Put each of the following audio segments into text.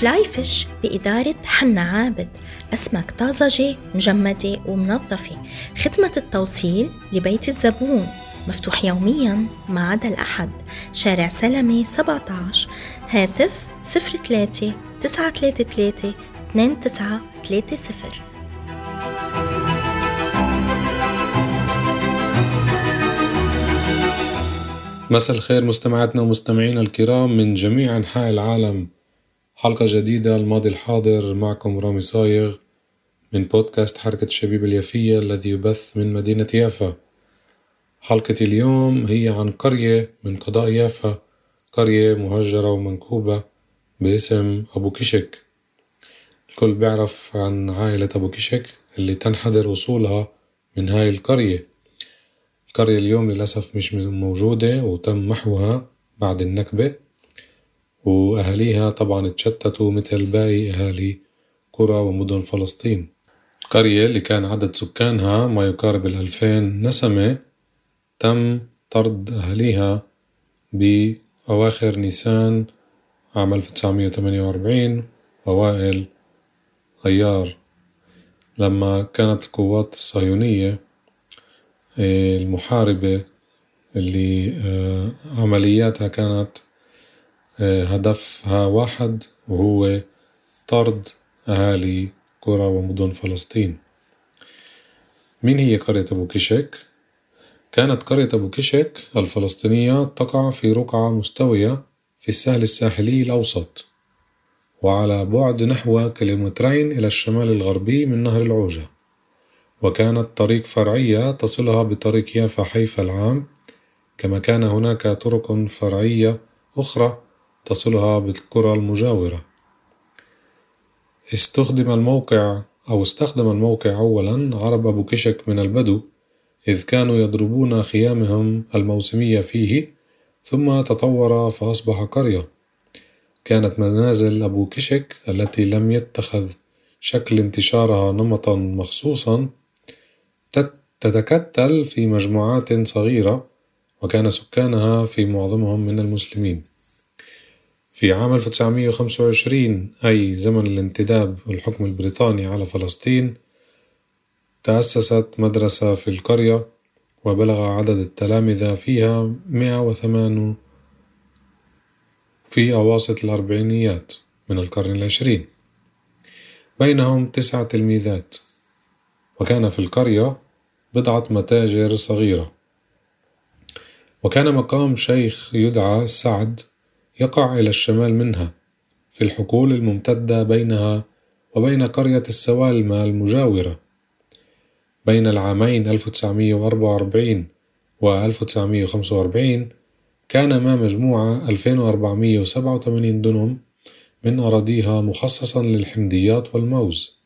فلاي فيش بإدارة حنا عابد. أسماك طازجة مجمدة ومنظفة. خدمة التوصيل لبيت الزبون. مفتوح يوميا ما عدا الأحد. شارع سلمة 17 هاتف 03 933 2930 مساء الخير مستمعاتنا ومستمعينا الكرام من جميع أنحاء العالم. حلقة جديدة الماضي الحاضر معكم رامي صايغ من بودكاست حركة الشبيب اليافية الذي يبث من مدينة يافا. حلقة اليوم هي عن قرية من قضاء يافا قرية مهجرة ومنكوبة باسم أبو كشك الكل بيعرف عن عائلة أبو كشك اللي تنحدر أصولها من هاي القرية. القرية اليوم للأسف مش موجودة وتم محوها بعد النكبة. وأهاليها طبعا اتشتتوا مثل باقي أهالي قرى ومدن فلسطين. القرية اللي كان عدد سكانها ما يقارب الألفين نسمة تم طرد أهاليها بأواخر نيسان عام 1948 وأوائل غيار. لما كانت القوات الصهيونية آه، المحاربة اللي آه، عملياتها كانت هدفها واحد وهو طرد أهالي قرى ومدن فلسطين مين هي قرية أبو كشك؟ كانت قرية أبو كشك الفلسطينية تقع في رقعة مستوية في السهل الساحلي الأوسط وعلى بعد نحو كيلومترين إلى الشمال الغربي من نهر العوجة وكانت طريق فرعية تصلها بطريق يافا حيفا العام كما كان هناك طرق فرعية أخرى تصلها بالقرى المجاورة. استخدم الموقع أو استخدم الموقع أولا عرب أبو كشك من البدو إذ كانوا يضربون خيامهم الموسمية فيه ثم تطور فأصبح قرية. كانت منازل أبو كشك التي لم يتخذ شكل انتشارها نمطا مخصوصا تتكتل في مجموعات صغيرة وكان سكانها في معظمهم من المسلمين. في عام 1925 أي زمن الانتداب والحكم البريطاني على فلسطين تأسست مدرسة في القرية وبلغ عدد التلامذة فيها 108 في أواسط الأربعينيات من القرن العشرين. بينهم تسع تلميذات. وكان في القرية بضعة متاجر صغيرة. وكان مقام شيخ يدعى سعد يقع إلى الشمال منها في الحقول الممتدة بينها وبين قرية السوالمة المجاورة. بين العامين 1944 و 1945 كان ما مجموعة 2487 دنم من أراضيها مخصصا للحمضيات والموز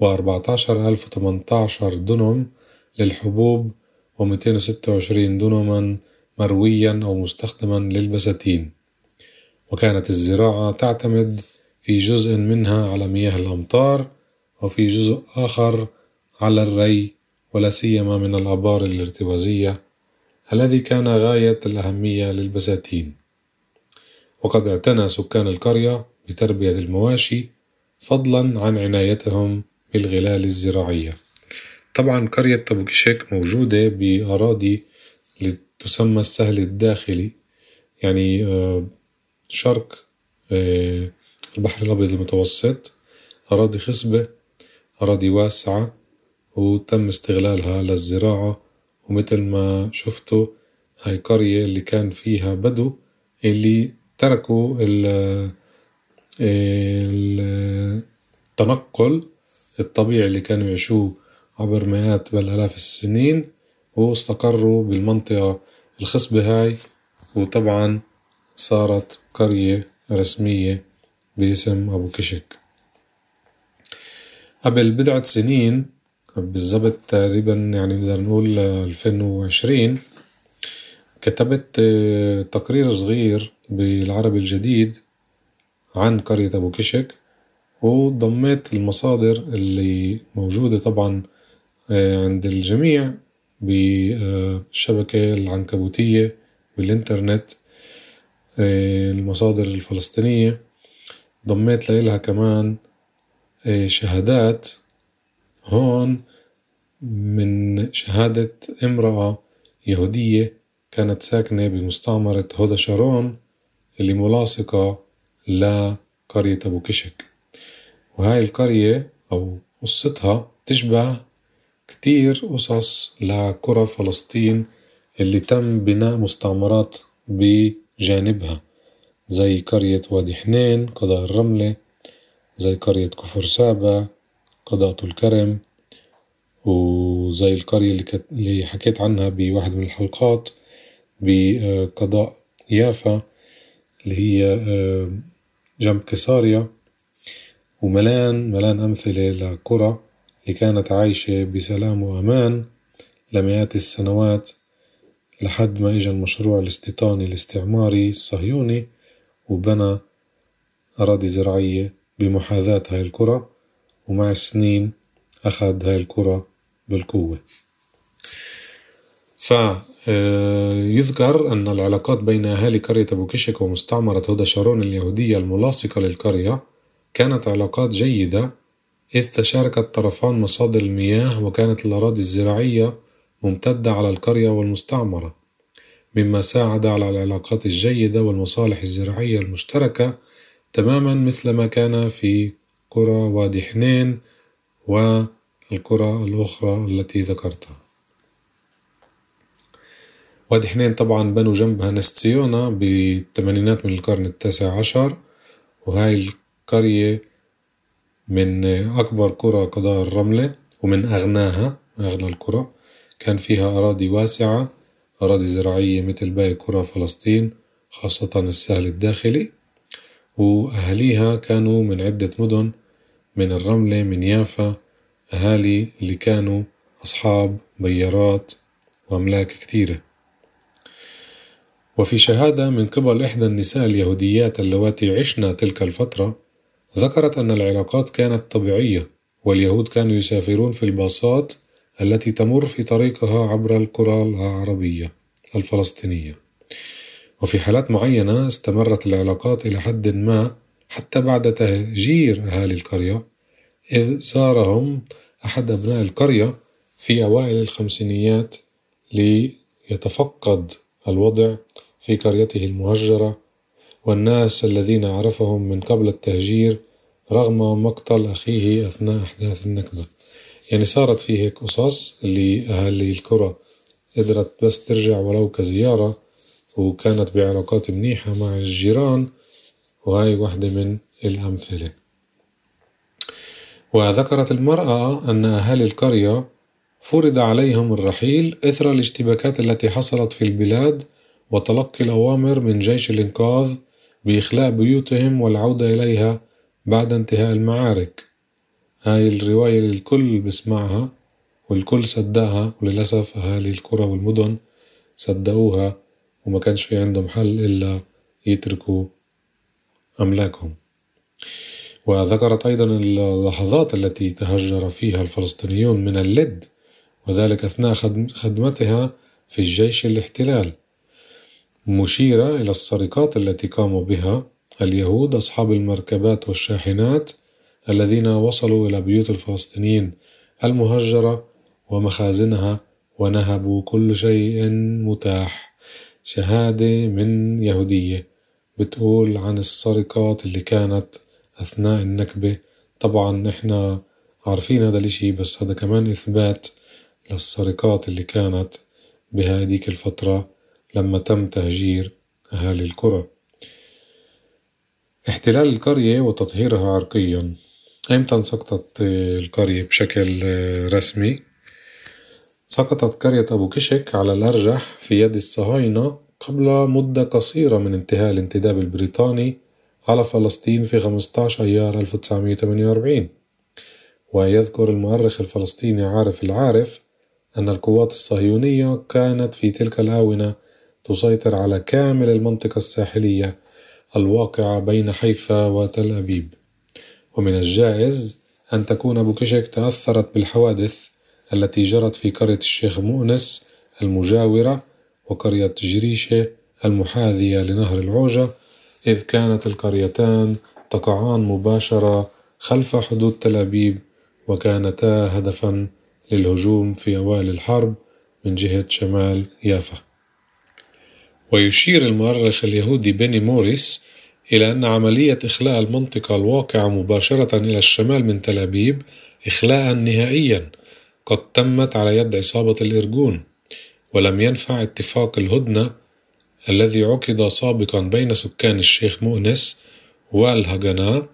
و 14018 دنم للحبوب و 226 دنما مرويا أو مستخدما للبساتين. وكانت الزراعة تعتمد في جزء منها على مياه الأمطار وفي جزء آخر على الري ولا سيما من الآبار الارتوازية الذي كان غاية الأهمية للبساتين. وقد اعتنى سكان القرية بتربية المواشي فضلا عن عنايتهم بالغلال الزراعية. طبعا قرية طبقشك موجودة بأراضي تسمى السهل الداخلي يعني آه، شرق آه، البحر الأبيض المتوسط أراضي خصبة أراضي واسعة وتم استغلالها للزراعة. ومثل ما شفتوا هاي قرية اللي كان فيها بدو اللي تركوا التنقل الطبيعي اللي كانوا يعيشوه عبر مئات بل آلاف السنين واستقروا بالمنطقة الخصبة هاي. وطبعا صارت قرية رسمية باسم أبو كشك. قبل بضعة سنين بالضبط تقريبا يعني نقدر نقول 2020 كتبت آه، تقرير صغير بالعربي الجديد عن قرية أبو كشك وضميت المصادر اللي موجودة طبعا آه، عند الجميع بالشبكة العنكبوتية بالإنترنت. آه، المصادر الفلسطينية. ضميت لها كمان شهادات هون من شهادة امرأة يهودية كانت ساكنة بمستعمرة هدى شارون اللي ملاصقة لقرية أبو كشك. وهاي القرية أو قصتها تشبه كتير قصص لقرى فلسطين اللي تم بناء مستعمرات بجانبها زي قرية وادي حنين قضاء الرملة زي قرية كفر سابا قضاء الكرم وزي القرية اللي, كت... اللي حكيت عنها بواحد من الحلقات بقضاء يافا اللي هي آه، جنب كساريا وملان ملان أمثلة لقرى اللي كانت عايشة بسلام وأمان لمئات السنوات. لحد ما إجا المشروع الاستيطاني الاستعماري الصهيوني وبنى أراضي زراعية بمحاذاة هاي القرى ومع السنين أخذ هاي القرى بالقوة. فيذكر أن العلاقات بين أهالي قرية أبو كشك ومستعمرة هدى شارون اليهودية الملاصقة للقرية كانت علاقات جيدة إذ تشارك الطرفان مصادر المياه وكانت الأراضي الزراعية ممتدة على القرية والمستعمرة مما ساعد على العلاقات الجيدة والمصالح الزراعية المشتركة تماما مثل ما كان في قرى وادي حنين والقرى الأخرى التي ذكرتها. وادي حنين طبعا بنوا جنبها نستسيونا بالثمانينات من القرن التاسع عشر وهاي القرية من أكبر قرى قضاء الرملة ومن أغناها أغنى القرى. كان فيها أراضي واسعة أراضي زراعية مثل باقي قرى فلسطين خاصة السهل الداخلي. وأهاليها كانوا من عدة مدن من الرملة من يافا. أهالي اللي كانوا أصحاب بيارات وأملاك كتيرة. وفي شهادة من قبل إحدى النساء اليهوديات اللواتي عشن تلك الفترة ذكرت أن العلاقات كانت طبيعية واليهود كانوا يسافرون في الباصات التي تمر في طريقها عبر القرى العربية الفلسطينية. وفي حالات معينة استمرت العلاقات إلى حد ما حتى بعد تهجير أهالي القرية إذ زارهم أحد أبناء القرية في أوائل الخمسينيات ليتفقد الوضع في قريته المهجرة. والناس الذين عرفهم من قبل التهجير رغم مقتل أخيه أثناء أحداث النكبة. يعني صارت في هيك قصص اللي أهالي القرى قدرت بس ترجع ولو كزيارة وكانت بعلاقات منيحة مع الجيران وهاي واحدة من الأمثلة. وذكرت المرأة أن أهالي القرية فرض عليهم الرحيل إثر الاشتباكات التي حصلت في البلاد وتلقي الأوامر من جيش الإنقاذ بإخلاء بيوتهم والعودة إليها بعد انتهاء المعارك. هاي الرواية اللي الكل بسمعها والكل صدقها وللأسف أهالي القرى والمدن صدقوها وما كانش في عندهم حل إلا يتركوا أملاكهم. وذكرت أيضا اللحظات التي تهجر فيها الفلسطينيون من اللد وذلك أثناء خدمتها في الجيش الاحتلال. مشيرة إلى السرقات التي قاموا بها اليهود أصحاب المركبات والشاحنات الذين وصلوا إلى بيوت الفلسطينيين المهجرة ومخازنها ونهبوا كل شيء متاح. شهادة من يهودية بتقول عن السرقات اللي كانت أثناء النكبة. طبعا إحنا عارفين هذا الإشي بس هذا كمان إثبات للسرقات اللي كانت بهذيك الفترة لما تم تهجير أهالي القرى. احتلال القرية وتطهيرها عرقيا. إمتى سقطت القرية بشكل رسمي؟ سقطت قرية أبو كشك على الأرجح في يد الصهاينة قبل مدة قصيرة من انتهاء الانتداب البريطاني على فلسطين في 15 أيار 1948 ويذكر المؤرخ الفلسطيني عارف العارف أن القوات الصهيونية كانت في تلك الآونة تسيطر على كامل المنطقة الساحلية الواقعة بين حيفا وتل أبيب. ومن الجائز أن تكون بوكشك تأثرت بالحوادث التي جرت في قرية الشيخ مؤنس المجاورة وقرية جريشة المحاذية لنهر العوجة إذ كانت القريتان تقعان مباشرة خلف حدود تل أبيب وكانتا هدفا للهجوم في أوائل الحرب من جهة شمال يافا. ويشير المؤرخ اليهودي بيني موريس إلى أن عملية إخلاء المنطقة الواقعة مباشرة إلى الشمال من تل أبيب إخلاء نهائيا قد تمت على يد عصابة الإرجون ولم ينفع اتفاق الهدنة الذي عقد سابقا بين سكان الشيخ مؤنس والهجناء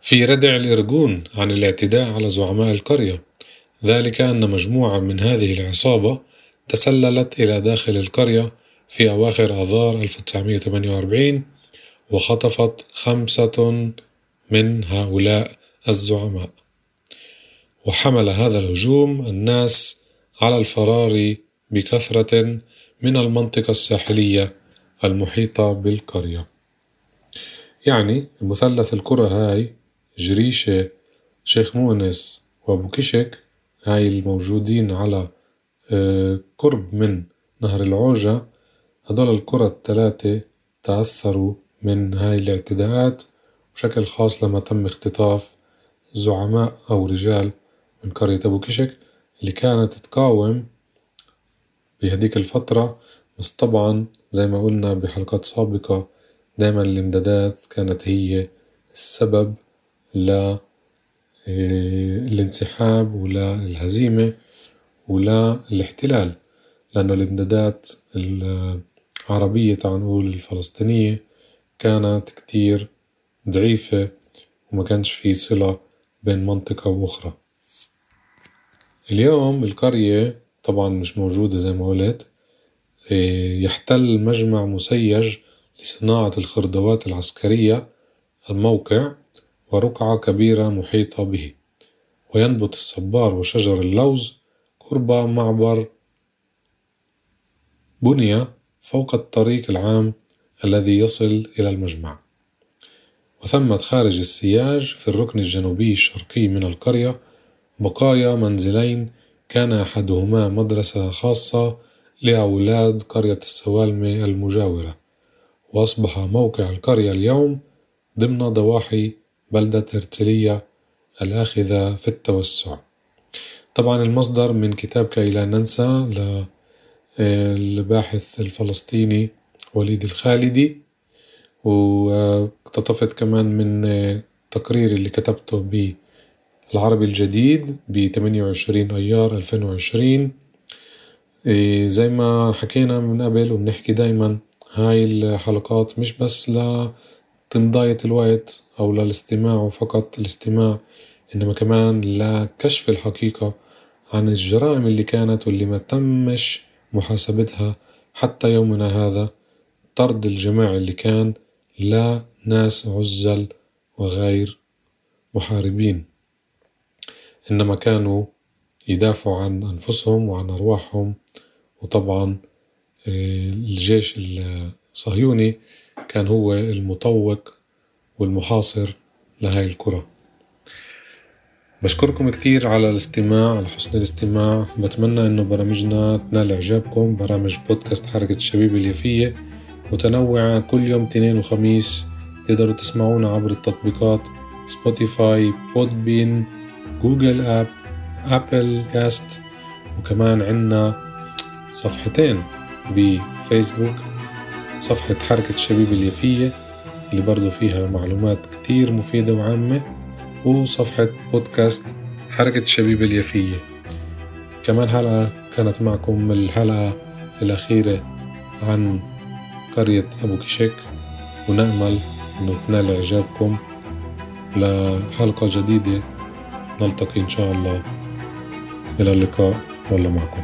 في ردع الإرجون عن الاعتداء على زعماء القرية. ذلك أن مجموعة من هذه العصابة تسللت إلى داخل القرية في أواخر آذار 1948 وخطفت خمسة من هؤلاء الزعماء. وحمل هذا الهجوم الناس على الفرار بكثرة من المنطقة الساحلية المحيطة بالقرية. يعني المثلث القرى هاي جريشة شيخ مؤنس وأبو كشك هاي الموجودين على آه، قرب من نهر العوجة هدول القرى الثلاثة تأثروا من هاي الاعتداءات بشكل خاص لما تم اختطاف زعماء أو رجال من قرية أبو كشك اللي كانت تقاوم بهديك الفترة. بس طبعا زي ما قلنا بحلقات سابقة دايما الامدادات كانت هي السبب ل الانسحاب ولا الهزيمة ولا الاحتلال لأنه الامدادات العربية تعال نقول الفلسطينية كانت كتير ضعيفة وما كانش في صلة بين منطقة وأخرى. اليوم القرية طبعا مش موجودة زي ما قلت إيه، يحتل مجمع مسيج لصناعة الخردوات العسكرية الموقع ورقعة كبيرة محيطة به. وينبت الصبار وشجر اللوز قرب معبر بني فوق الطريق العام الذي يصل إلى المجمع. وثمة خارج السياج في الركن الجنوبي الشرقي من القرية بقايا منزلين كان أحدهما مدرسة خاصة لأولاد قرية السوالمة المجاورة. وأصبح موقع القرية اليوم ضمن ضواحي بلدة هرتلية الآخذة في التوسع. طبعا المصدر من كتاب كي لا ننسى للباحث الفلسطيني وليد الخالدي واقتطفت كمان من تقرير اللي كتبته بالعربي الجديد ب 28 أيار 2020 إيه، زي ما حكينا من قبل وبنحكي دايما هاي الحلقات مش بس لتمضاية الوقت أو للاستماع فقط الاستماع إنما كمان لكشف الحقيقة عن الجرائم اللي كانت واللي ما تمش محاسبتها حتى يومنا هذا. طرد الجماعي اللي كان لا ناس عزل وغير محاربين إنما كانوا يدافعوا عن أنفسهم وعن أرواحهم. وطبعا آه، الجيش الصهيوني كان هو المطوق والمحاصر لهاي الكرة. بشكركم كتير على الاستماع على حسن الاستماع. بتمنى إنه برامجنا تنال إعجابكم. برامج بودكاست حركة الشبيب اليافية. متنوعة كل يوم تنين وخميس تقدروا تسمعونا عبر التطبيقات سبوتيفاي بودبين جوجل اب ابل cast وكمان عنا صفحتين بفيسبوك صفحة حركة الشبيب اليافية اللي برضو فيها معلومات كتير مفيدة وعامة وصفحة بودكاست حركة الشبيب اليافية كمان حلقة كانت معكم الحلقة الأخيرة عن قرية أبو كشك ونأمل أنه تنال إعجابكم لحلقة جديدة نلتقي إن شاء الله. إلى اللقاء والله معكم.